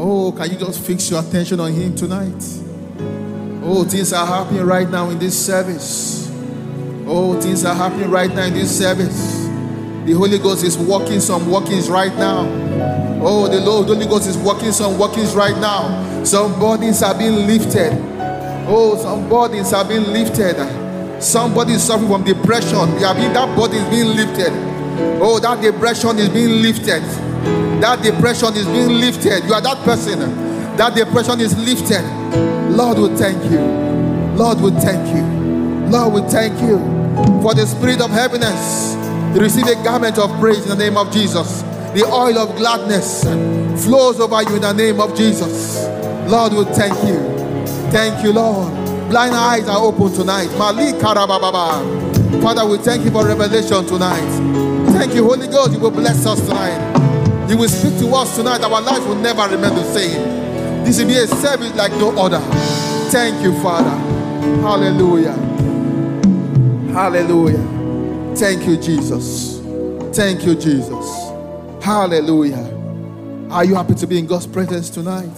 Oh, can you just fix your attention on Him tonight? Oh, things are happening right now in this service. Oh, things are happening right now in this service. The Holy Ghost is working some workings right now. Oh, the Lord, the Holy Ghost is working some workings right now. Some bodies are being lifted. Oh, some bodies are being lifted. Somebody is suffering from depression. That body is being lifted. Oh, that depression is being lifted. That depression is being lifted. You are that person. That depression is lifted. Lord, we thank you. Lord, we thank you. Lord, we thank you for the spirit of heaviness. Receive a garment of praise in the name of Jesus. The oil of gladness flows over you in the name of Jesus. Lord, we thank you. Thank you, Lord. Blind eyes are open tonight. Father, we thank you for revelation tonight. Thank you, Holy Ghost. You will bless us tonight. You will speak to us tonight. Our life will never remain the same. This will be a service like no other. Thank you, Father. Hallelujah. Hallelujah. Thank you, Jesus. Thank you, Jesus. Hallelujah. Are you happy to be in God's presence tonight?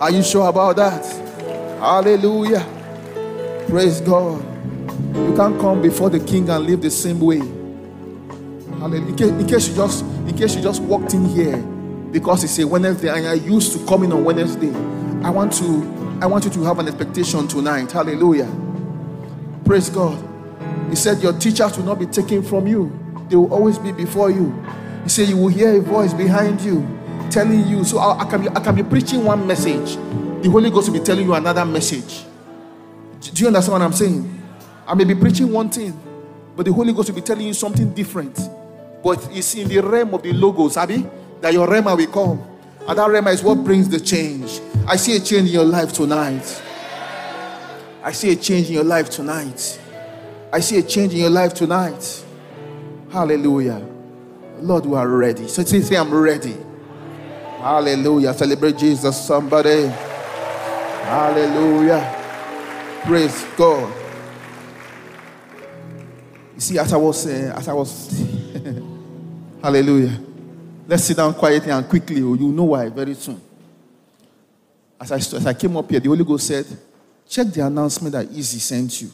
Are you sure about that? Hallelujah. Praise God. You can't come before the king and live the same way. In case, in case you just in case you just walked in here because it's a Wednesday and you're used to coming on Wednesday, I want to I want you to have an expectation tonight. Hallelujah. Praise God. He said, Your teachers will not be taken from you, they will always be before you. He said, You will hear a voice behind you telling you. So I, I, can, be, I can be preaching one message, the Holy Ghost will be telling you another message. Do you understand what I'm saying? I may be preaching one thing, but the Holy Ghost will be telling you something different. But it's in the realm of the logos, Abby, that your rhema will come. And that rhema is what brings the change. I see a change in your life tonight. I see a change in your life tonight. I see a change in your life tonight. Hallelujah. Lord, we are ready. So say, I'm ready. Hallelujah. Celebrate Jesus, somebody. Hallelujah. Praise God. You see, as I was, uh, as I was, hallelujah. Let's sit down quietly and quickly. Oh, you know why very soon. As I, as I came up here, the Holy Ghost said, check the announcement that Easy sent you.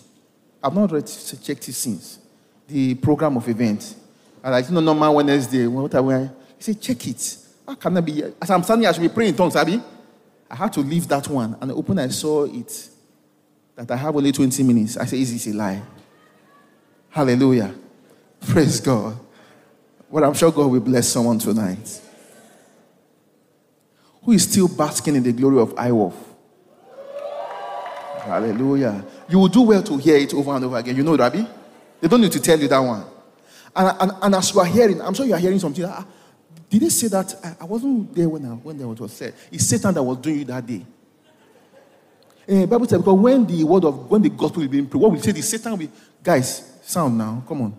I've not read checked it since the program of events. And I didn't know normal Wednesday. What I went, he said, check it. How can I be? As I'm standing, I should be praying in tongues, Abby. I had to leave that one. And open, I saw it that I have only 20 minutes. I said, is this a lie? Hallelujah. Praise God. Well, I'm sure God will bless someone tonight. Who is still basking in the glory of IWOF? Hallelujah. You will do well to hear it over and over again. You know, Rabbi? They don't need to tell you that one. And, and, and as you are hearing, I'm sure you are hearing something. Ah, did they say that? I, I wasn't there when, I, when that was said. It's Satan that was doing it that day. Uh, Bible says, because when the word of when the gospel is being preached, what we say the Satan will guys sound now. Come on,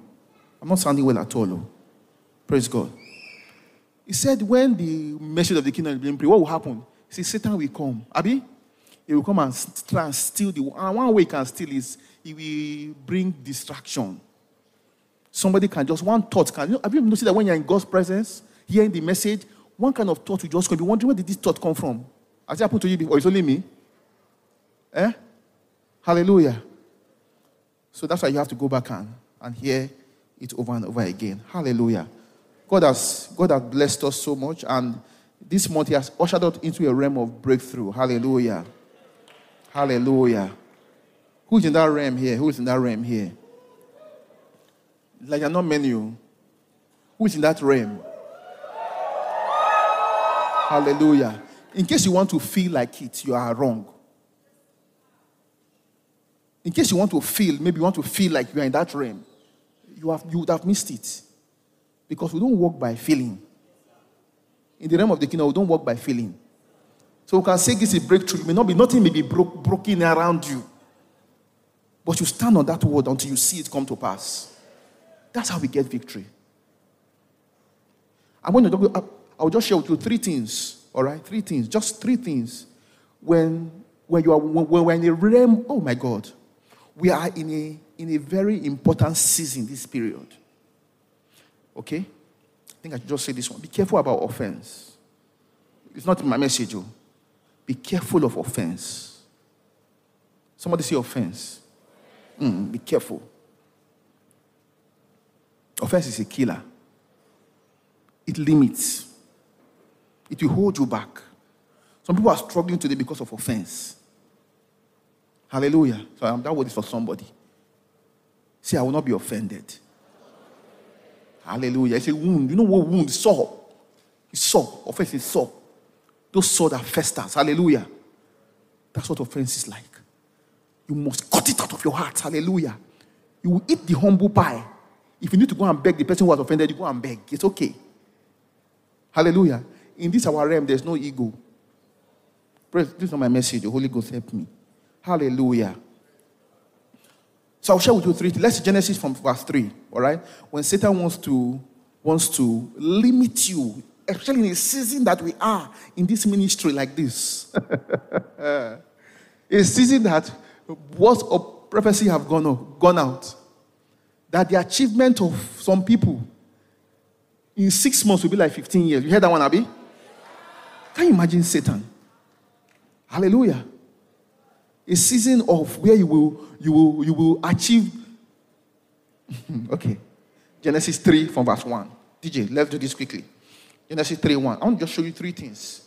I'm not sounding well at all. Oh. Praise God. He said when the message of the kingdom is being preached, what will happen? He said Satan will come. Abi, he will come and try and steal the. And one way he can steal is he will bring distraction. Somebody can just one thought can. You know, have you noticed that when you're in God's presence, hearing the message, one kind of thought will just come. Be wondering where did this thought come from? Has it happened to you before? It's only me. Eh? Hallelujah. So that's why you have to go back and, and hear it over and over again. Hallelujah. God has, God has blessed us so much, and this month He has ushered us into a realm of breakthrough. Hallelujah. Hallelujah. Who's in that realm here? Who's in that realm here? Like you're not many. Who's in that realm? Hallelujah. In case you want to feel like it, you are wrong. In case you want to feel, maybe you want to feel like you are in that realm, you, have, you would have missed it. Because we don't walk by feeling. In the realm of the kingdom, we don't walk by feeling. So we can say this is a breakthrough. It may not be, nothing may be broke, broken around you. But you stand on that word until you see it come to pass. That's how we get victory. I'm going to talk, I'll just share with you three things, all right? Three things, just three things. When, when you are when we're in a realm, oh my God, we are in a, in a very important season this period. Okay? I think I should just say this one. Be careful about offense. It's not in my message. Oh. Be careful of offense. Somebody say offense. Mm, be careful. Offense is a killer. It limits. It will hold you back. Some people are struggling today because of offense. Hallelujah. So um, that word is for somebody. See, I will not be offended. Hallelujah. It's a wound. You know what wound? Saw. Saw. Offense is saw. Those saw that festers. Hallelujah. That's what offense is like. You must cut it out of your heart. Hallelujah. You will eat the humble pie. If you need to go and beg the person who was offended, you go and beg. It's okay. Hallelujah. In this our realm, there's no ego. Praise, this is not my message. The Holy Ghost help me. Hallelujah. So I'll share with you three. Let's see Genesis from verse 3. All right. When Satan wants to wants to limit you, especially in a season that we are in this ministry like this. a season that words of prophecy have gone, gone out. That the achievement of some people in six months will be like 15 years. You heard that one, Abby? Can you imagine Satan? Hallelujah. A season of where you will you will you will achieve. okay. Genesis 3 from verse 1. DJ, let's do this quickly. Genesis 3 1. I want to just show you three things.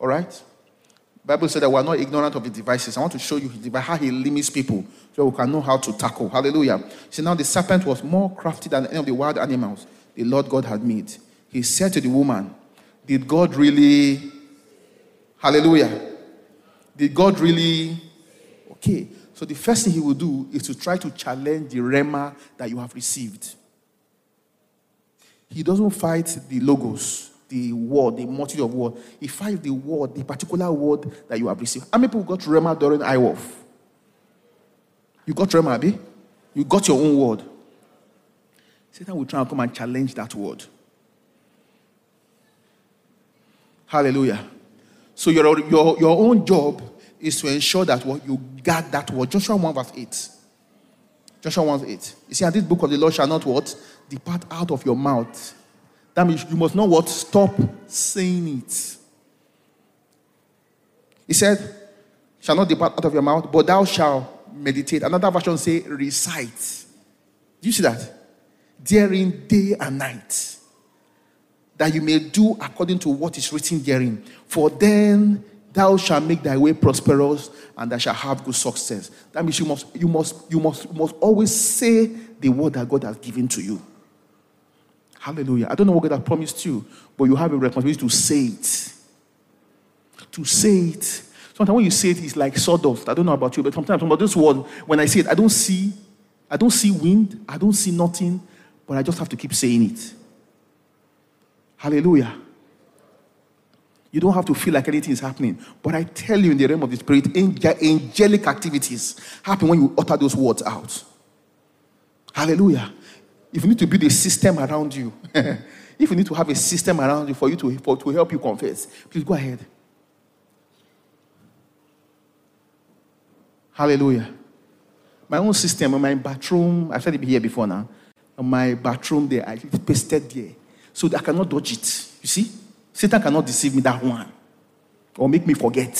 All right? Bible said that we're not ignorant of his devices. I want to show you how he limits people so we can know how to tackle. Hallelujah. See, now the serpent was more crafty than any of the wild animals the Lord God had made. He said to the woman, Did God really? Hallelujah. Did God really? Okay. So the first thing he will do is to try to challenge the rhema that you have received. He doesn't fight the logos, the word, the multitude of word. He fights the word, the particular word that you have received. How many people got rhema during IWOF? You got rhema, Abi? You got your own word. Satan will try and come and challenge that word. Hallelujah. So your, your, your own job is to ensure that what you got that word. Joshua 1 verse 8. Joshua 1 verse 8. You see, and this book of the Lord shall not what? Depart out of your mouth. That means you must not what? Stop saying it. He said, shall not depart out of your mouth, but thou shalt meditate. Another version say, recite. Do you see that? During day and night. That you may do according to what is written therein. For then thou shalt make thy way prosperous and thou shalt have good success. That means you must, you must, you must, you must always say the word that God has given to you. Hallelujah. I don't know what God has promised you, but you have a responsibility to say it. To say it. Sometimes when you say it, it's like sawdust. I don't know about you, but sometimes about this word, when I say it, I don't see, I don't see wind, I don't see nothing, but I just have to keep saying it. Hallelujah. You don't have to feel like anything is happening. But I tell you, in the realm of the spirit, angelic activities happen when you utter those words out. Hallelujah. If you need to build a system around you, if you need to have a system around you for you to, for, to help you confess, please go ahead. Hallelujah. My own system in my bathroom, I've said it here before now. My bathroom there, I pasted there. So I cannot dodge it. You see? Satan cannot deceive me that one or make me forget.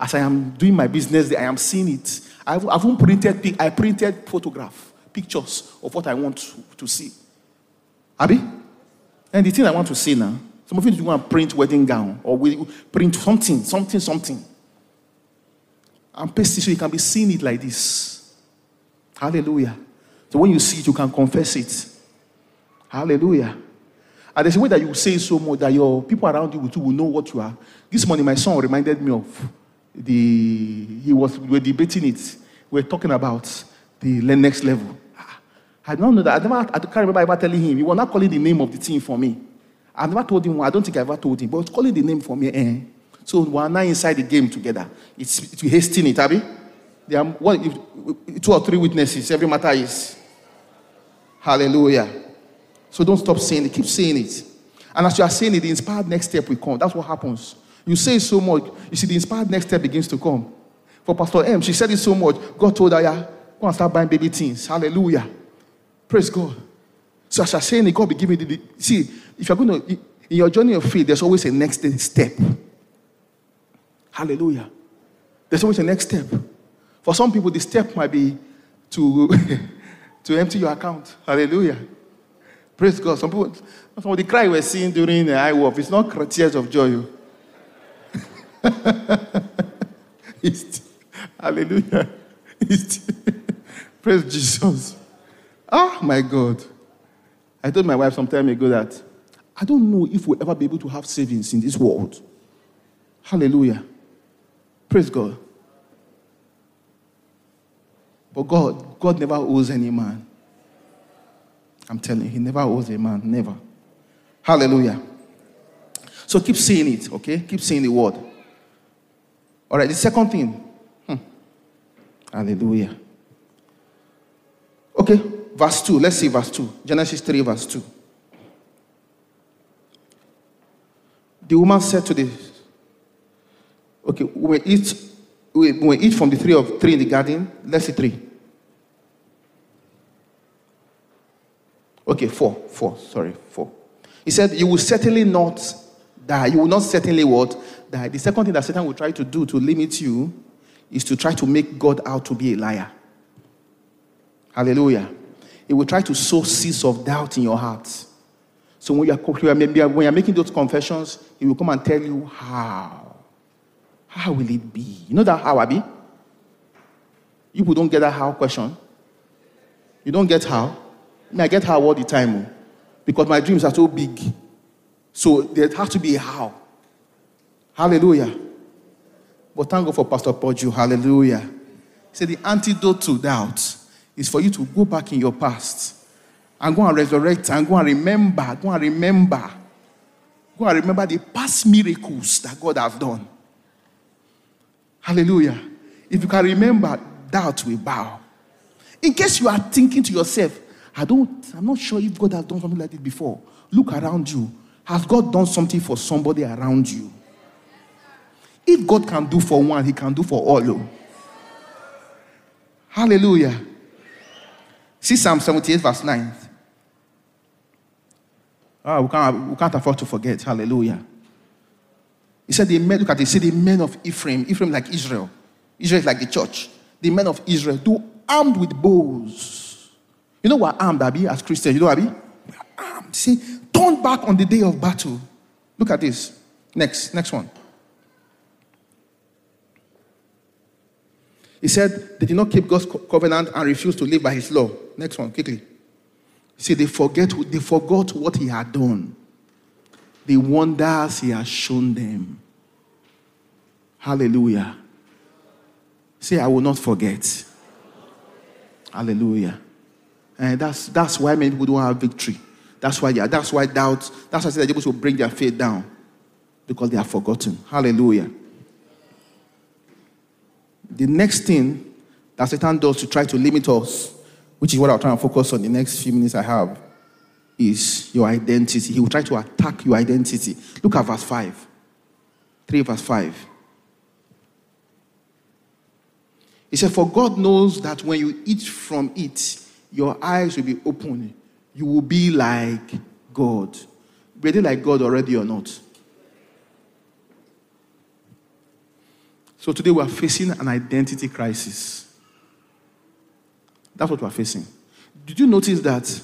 As I am doing my business, I am seeing it. I've, I've printed, I printed photograph, pictures of what I want to, to see. Abby? And the thing I want to see now, some of you want to print wedding gown or we print something, something, something. And paste it so you can be seeing it like this. Hallelujah. So when you see it, you can confess it. Hallelujah. And there's a way that you say so much that your people around you too will know what you are. This morning, my son reminded me of the, he was, we were debating it. We were talking about the next level. I don't know that. I, never, I can't remember ever telling him. He was not calling the name of the team for me. I never told him, I don't think I ever told him, but calling the name for me. Eh. So we are now inside the game together. It's, it's hasting it, Abby. There are one, two or three witnesses. Every matter is. Hallelujah. So don't stop saying it, keep saying it. And as you are saying it, the inspired next step will come. That's what happens. You say so much, you see, the inspired next step begins to come. For Pastor M, she said it so much. God told her, yeah, go and start buying baby things. Hallelujah. Praise God. So as you're saying it, God will give me the. See, if you're going to, In your journey of faith, there's always a next step. Hallelujah. There's always a next step. For some people, the step might be to, to empty your account. Hallelujah. Praise God. Some people, some of the cry we're seeing during the IWOF, it's not tears of joy. Oh. it's, hallelujah. It's, praise Jesus. Oh my God. I told my wife some time ago that I don't know if we'll ever be able to have savings in this world. Hallelujah. Praise God. But God, God never owes any man. I'm telling you, He never owes a man. Never. Hallelujah. So keep saying it, okay? Keep saying the word. All right, the second thing. Hmm. Hallelujah. Okay, verse 2. Let's see verse 2. Genesis 3, verse 2. The woman said to the Okay, we eat we, we eat from the tree of tree in the garden. Let's see three. Okay, four, four, sorry, four. He said, You will certainly not die. You will not certainly what? Die. The second thing that Satan will try to do to limit you is to try to make God out to be a liar. Hallelujah. He will try to sow seeds of doubt in your heart. So when you are, when you are making those confessions, he will come and tell you how. How will it be? You know that how, Abby? You don't get that how question. You don't get how? I, get how all the time. Oh. Because my dreams are so big. So there has to be a how. Hallelujah. But thank God for Pastor Poju. Hallelujah. He said the antidote to doubt is for you to go back in your past and go and resurrect and go and remember, go and remember, go and remember the past miracles that God has done. Hallelujah. If you can remember, doubt will bow. In case you are thinking to yourself, I don't, I'm not sure if God has done something like this before. Look around you. Has God done something for somebody around you? If God can do for one, He can do for all. Oh. Hallelujah. See Psalm 78, verse 9. Oh, we, can't, we can't afford to forget. Hallelujah. He said, the men, look at it, see the men of Ephraim, Ephraim like Israel. Israel is like the church. The men of Israel, do armed with bows. You know what armed, Abby, as Christians? You know, Abby? Armed. See, turn back on the day of battle. Look at this. Next, next one. He said they did not keep God's covenant and refused to live by his law. Next one, quickly. See, they forget they forgot what he had done. The wonders he has shown them. Hallelujah. Say, I will not forget. Hallelujah. And that's that's why many people don't have victory. That's why yeah, that's why doubt, that's why they're able to bring their faith down. Because they are forgotten. Hallelujah. The next thing that Satan does to try to limit us, which is what I'll try and focus on the next few minutes I have, is your identity. He will try to attack your identity. Look at verse 5. 3 verse 5. He said, For God knows that when you eat from it, your eyes will be open. You will be like God. They like God already or not? So today we are facing an identity crisis. That's what we are facing. Did you notice that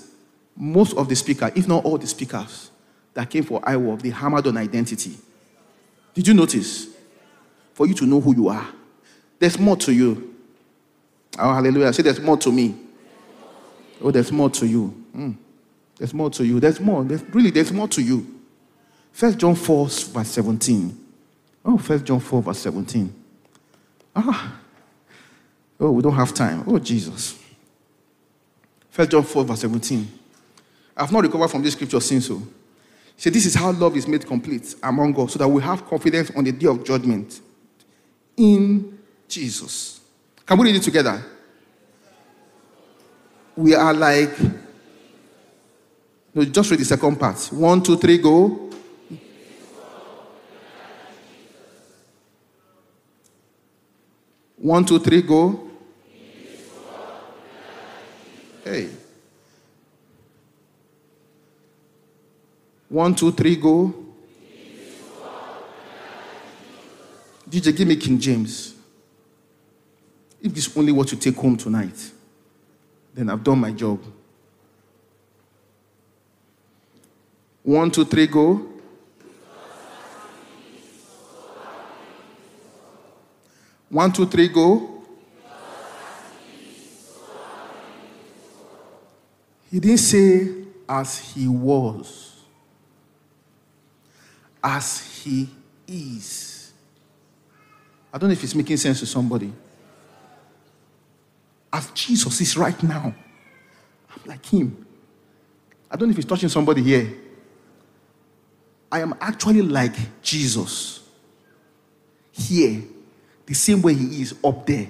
most of the speakers, if not all the speakers that came for IWOF, they hammered on identity? Did you notice? For you to know who you are. There's more to you. Oh, hallelujah. Say, there's more to me. Oh, there's more to you. Mm. There's more to you. There's more. There's, really, there's more to you. First John 4, verse 17. Oh, First John 4, verse 17. Ah. Oh, we don't have time. Oh, Jesus. First John 4, verse 17. I've not recovered from this scripture since so. He said, This is how love is made complete among us, so that we have confidence on the day of judgment in Jesus. Can we read it together? We are like, no, just read the second part. One, two, three, go. One, two, three, go. Hey. One, two, three, go. DJ, give me King James. If this is only what you take home tonight, then I've done my job. One, two, three, go. One, two, three, go. He didn't say as he was, as he is. I don't know if it's making sense to somebody. As Jesus is right now, I'm like him. I don't know if he's touching somebody here. I am actually like Jesus here the same way he is up there.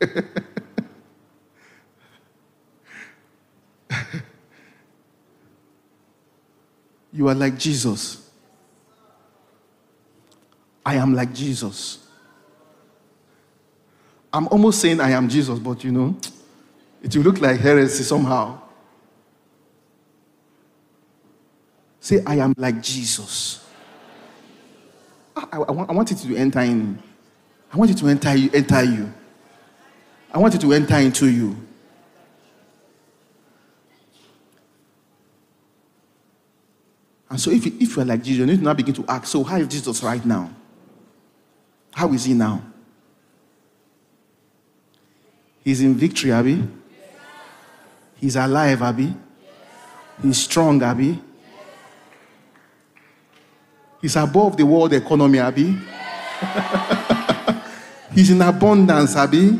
you are like Jesus. I am like Jesus. I'm almost saying I am Jesus, but you know, it will look like heresy somehow. Say, I am like Jesus. Ah, I, I, want, I want it to enter in. I want it to enter you, enter you. I want it to enter into you. And so, if, you, if you're like Jesus, you need to now begin to ask so, how is Jesus right now? How is he now? He's in victory, Abby. He's alive, Abby. He's strong, Abby. He's above the world economy, Abby. He's in abundance, Abby.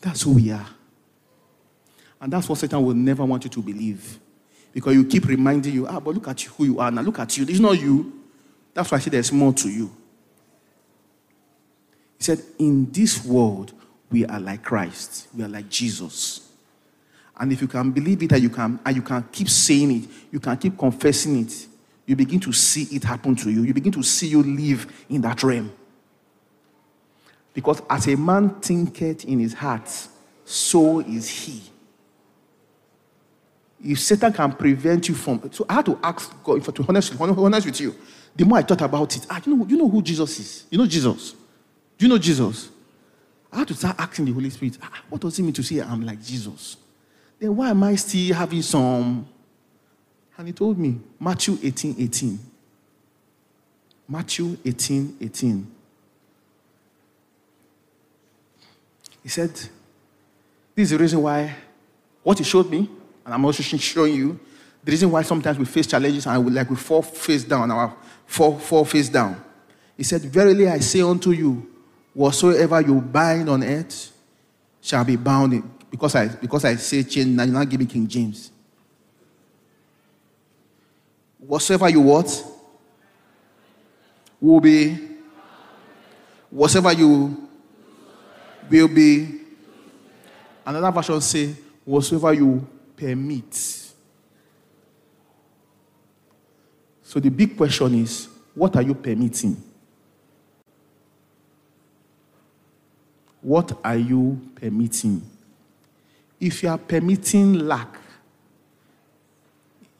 That's who we are. And that's what Satan will never want you to believe. Because you keep reminding you, ah, but look at you, who you are now. Look at you. Is not you. That's why I say there's more to you. He said, In this world, we are like Christ. We are like Jesus. And if you can believe it and you can, and you can keep saying it, you can keep confessing it, you begin to see it happen to you. You begin to see you live in that realm. Because as a man thinketh in his heart, so is he. If Satan can prevent you from, so I had to ask God, If I to be honest, honest with you, the more I thought about it, ah, you know, you know who Jesus is? You know Jesus? Do you know Jesus? I had to start asking the Holy Spirit, ah, what does it mean to say I'm like Jesus? Then why am I still having some? And he told me, Matthew 18 18. Matthew 18 18. He said, This is the reason why, what he showed me, and I'm also showing you, the reason why sometimes we face challenges and we like we fall face down, our fall, fall face down. He said, Verily I say unto you, whatsoever you bind on earth shall be bound in, because I because I say change now, you now give me King James. Whatsoever you what will be, whatever you will be. Another version say, whatsoever you permit. So the big question is, what are you permitting? What are you permitting? If you are permitting lack,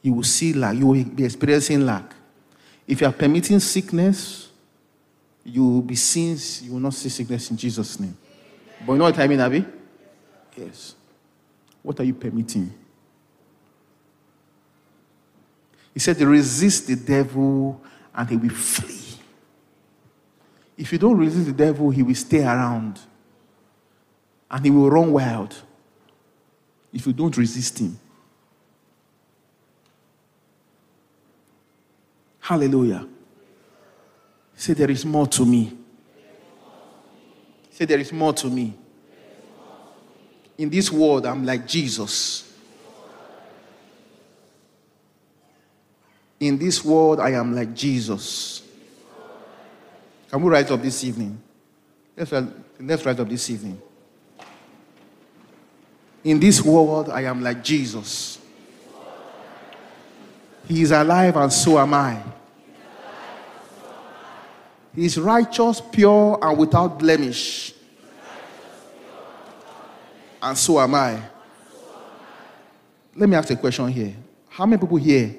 you will see lack, you will be experiencing lack. If you are permitting sickness, you will be seeing, you will not see sickness in Jesus' name. But you know what I mean, Abby? Yes. What are you permitting? He said, resist the devil and he will flee. If you don't resist the devil, he will stay around and he will run wild if you don't resist him. Hallelujah. Say, there is more to me. Say, there is more to me. In this world, I'm like Jesus. In this world, I am like Jesus. Can we rise up this evening? Let's, let's rise up this evening. In this world, I am like Jesus. He is alive, and so am I. He is righteous, pure, and without blemish. And so am I. Let me ask a question here. How many people here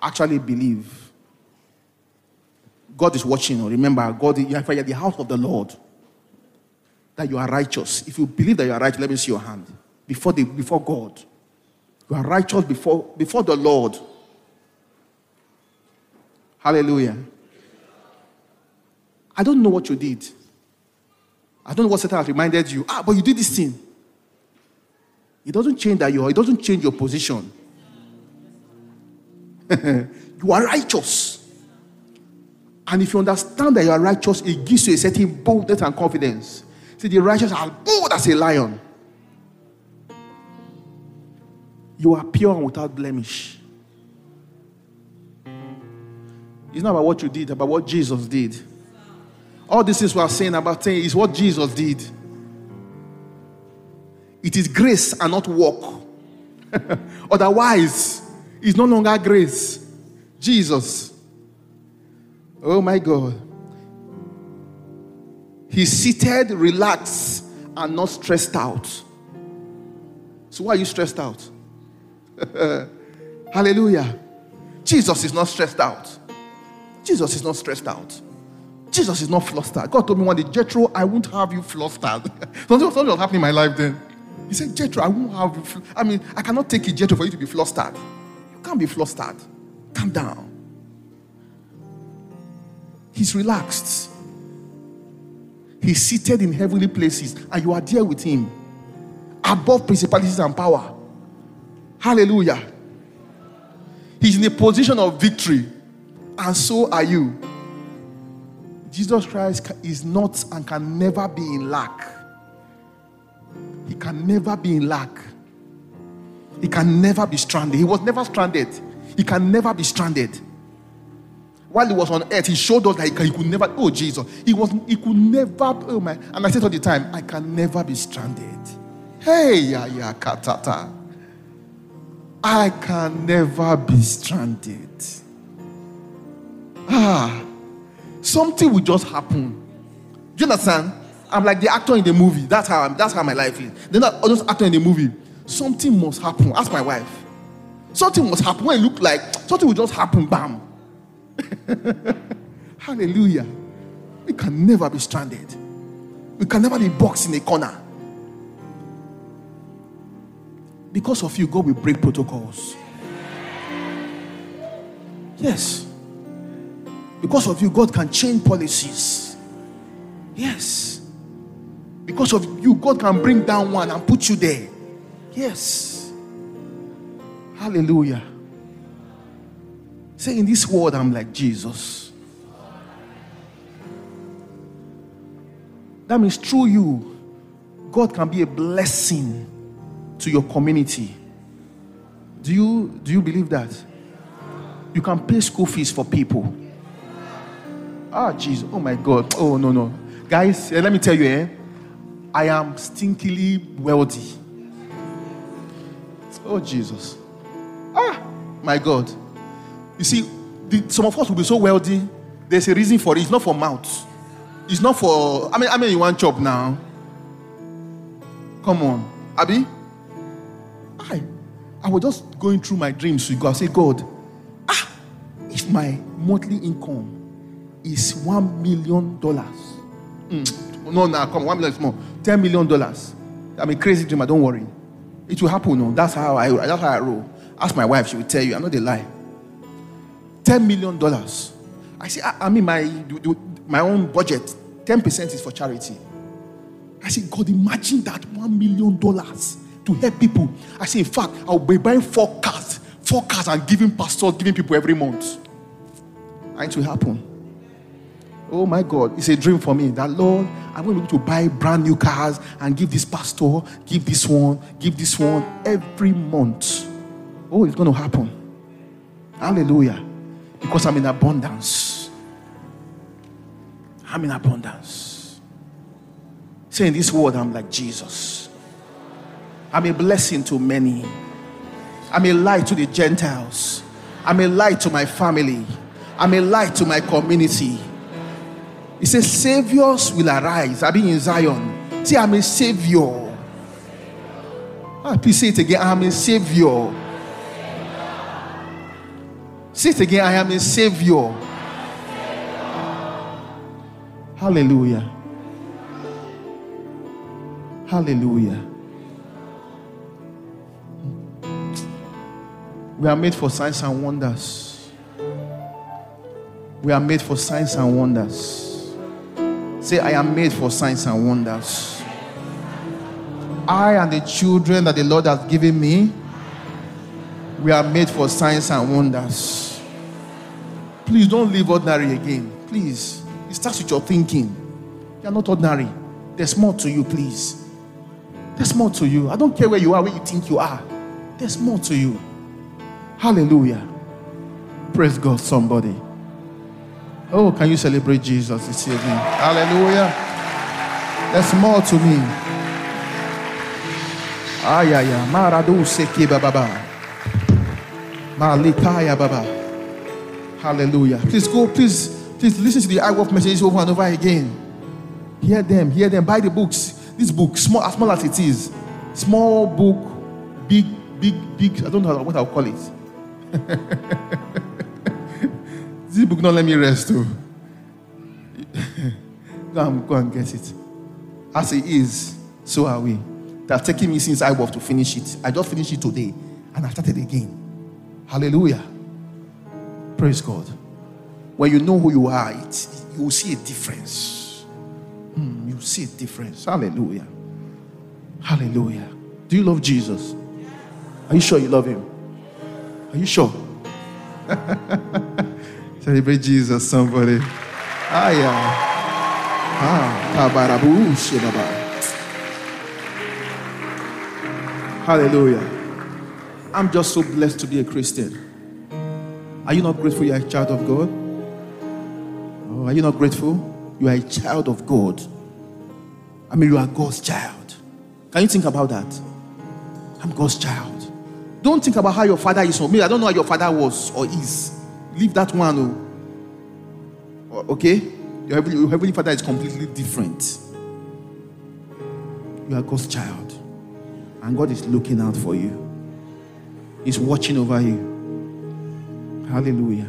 actually believe God is watching? Remember, God, you are the house of the Lord. That you are righteous. If you believe that you are righteous, let me see your hand. Before, the, before God. You are righteous before, before the Lord. Hallelujah. I don't know what you did. I don't know what Satan has reminded you. Ah, but you did this thing. It doesn't change that you are, it doesn't change your position. you are righteous. And if you understand that you are righteous, it gives you a certain boldness and confidence. See, the righteous are bold as a lion. You are pure and without blemish. It's not about what you did, about what Jesus did. All this is we are saying about saying is what Jesus did. It is grace and not work. Otherwise, it's no longer grace. Jesus. Oh my God. He's seated, relaxed, and not stressed out. So, why are you stressed out? Hallelujah. Jesus is not stressed out. Jesus is not stressed out. Jesus is not flustered. God told me one day, Jethro, I won't have you flustered. something, something was happening in my life then. He said, Jethro, I won't have you. Fl- I mean, I cannot take it, Jethro, for you to be flustered. You can't be flustered. Calm down. He's relaxed. He's seated in heavenly places, and you are there with him, above principalities and power. Hallelujah. He's in a position of victory, and so are you. Jesus Christ is not and can never be in lack. He can never be in lack. He can never be stranded. He was never stranded. He can never be stranded. While he was on earth, he showed us that he, could never. Oh Jesus, he was. He could never. Oh my! And I said all the time, I can never be stranded. Hey, yeah, yeah, katata. I can never be stranded. Ah, something will just happen. Do you understand? I'm like the actor in the movie. That's how I'm, that's how my life is. Then I just actor in the movie. Something must happen. Ask my wife. Something must happen. When it look like something will just happen, bam. Hallelujah. We can never be stranded. We can never be boxed in a corner. Because of you, God will break protocols. Yes. Because of you, God can change policies. Yes. Because of you, God can bring down one and put you there. Yes. Hallelujah. Say, in this world, I'm like Jesus. That means through you, God can be a blessing to your community. Do you do you believe that? You can pay school fees for people. Ah, Jesus. Oh my God. Oh no, no. Guys, eh, let me tell you, eh? I am stinkily wealthy. Oh Jesus. Ah, my God. You see, the, some of us will be so wealthy. There's a reason for it. It's not for mouth. It's not for. I mean, I mean, you want job now. Come on, Abby. I, I was just going through my dreams with God. I say, God, ah, if my monthly income is one million dollars, mm, no, no, come, one million is more, ten million dollars. I'm a crazy dreamer. Don't worry, it will happen. No, that's how I. That's how I roll. Ask my wife; she will tell you. I know they lie. Ten million dollars. I say, I, I mean, my my own budget. Ten percent is for charity. I say, God, imagine that one million dollars to help people. I say, in fact, I'll be buying four cars, four cars, and giving pastors, giving people every month. And it will happen. Oh my God, it's a dream for me that Lord, I'm going to be able to buy brand new cars and give this pastor, give this one, give this one every month. Oh, it's going to happen. Hallelujah. Because I'm in abundance. I'm in abundance. Say in this world, I'm like Jesus. I'm a blessing to many. I'm a light to the Gentiles. I'm a light to my family. I'm a light to my community. He says, Saviors will arise. I've been in Zion. See, I'm a savior. Ah, please say it again. I am a savior. Say again. I am a savior. Hallelujah. Hallelujah. We are made for signs and wonders. We are made for signs and wonders. Say, I am made for signs and wonders. I and the children that the Lord has given me, we are made for signs and wonders. Please don't live ordinary again. Please. It starts with your thinking. You are not ordinary. There's more to you, please. There's more to you. I don't care where you are, where you think you are. There's more to you. Hallelujah. Praise God, somebody. Oh, can you celebrate Jesus this evening? Hallelujah. There's more to me. Ah, yeah, yeah. Maradu seki baba. Malikaya baba. Hallelujah. Please go, please, please listen to the IWOF messages over and over again. Hear them, hear them. Buy the books. This book, small as small as it is, small book, big, big, big. I don't know what I'll call it. this book don't let me rest too. go, and, go and get it. As it is, so are we. They have taken me since I was to finish it. I just finished it today and I started again. Hallelujah. Praise God. When you know who you are, it, you will see a difference. Hmm, you see a difference. Hallelujah. Hallelujah. Do you love Jesus? Are you sure you love him? Are you sure? Celebrate Jesus, somebody. Ah, yeah. Ah. Hallelujah. I'm just so blessed to be a Christian. Are you not grateful you're a child of God? Oh, are you not grateful? You are a child of God. I mean, you are God's child. Can you think about that? I'm God's child. Don't think about how your father is or me. I don't know how your father was or is. Leave that one. Oh. Okay? Your heavenly, your heavenly father is completely different. You are God's child. And God is looking out for you. He's watching over you. Hallelujah.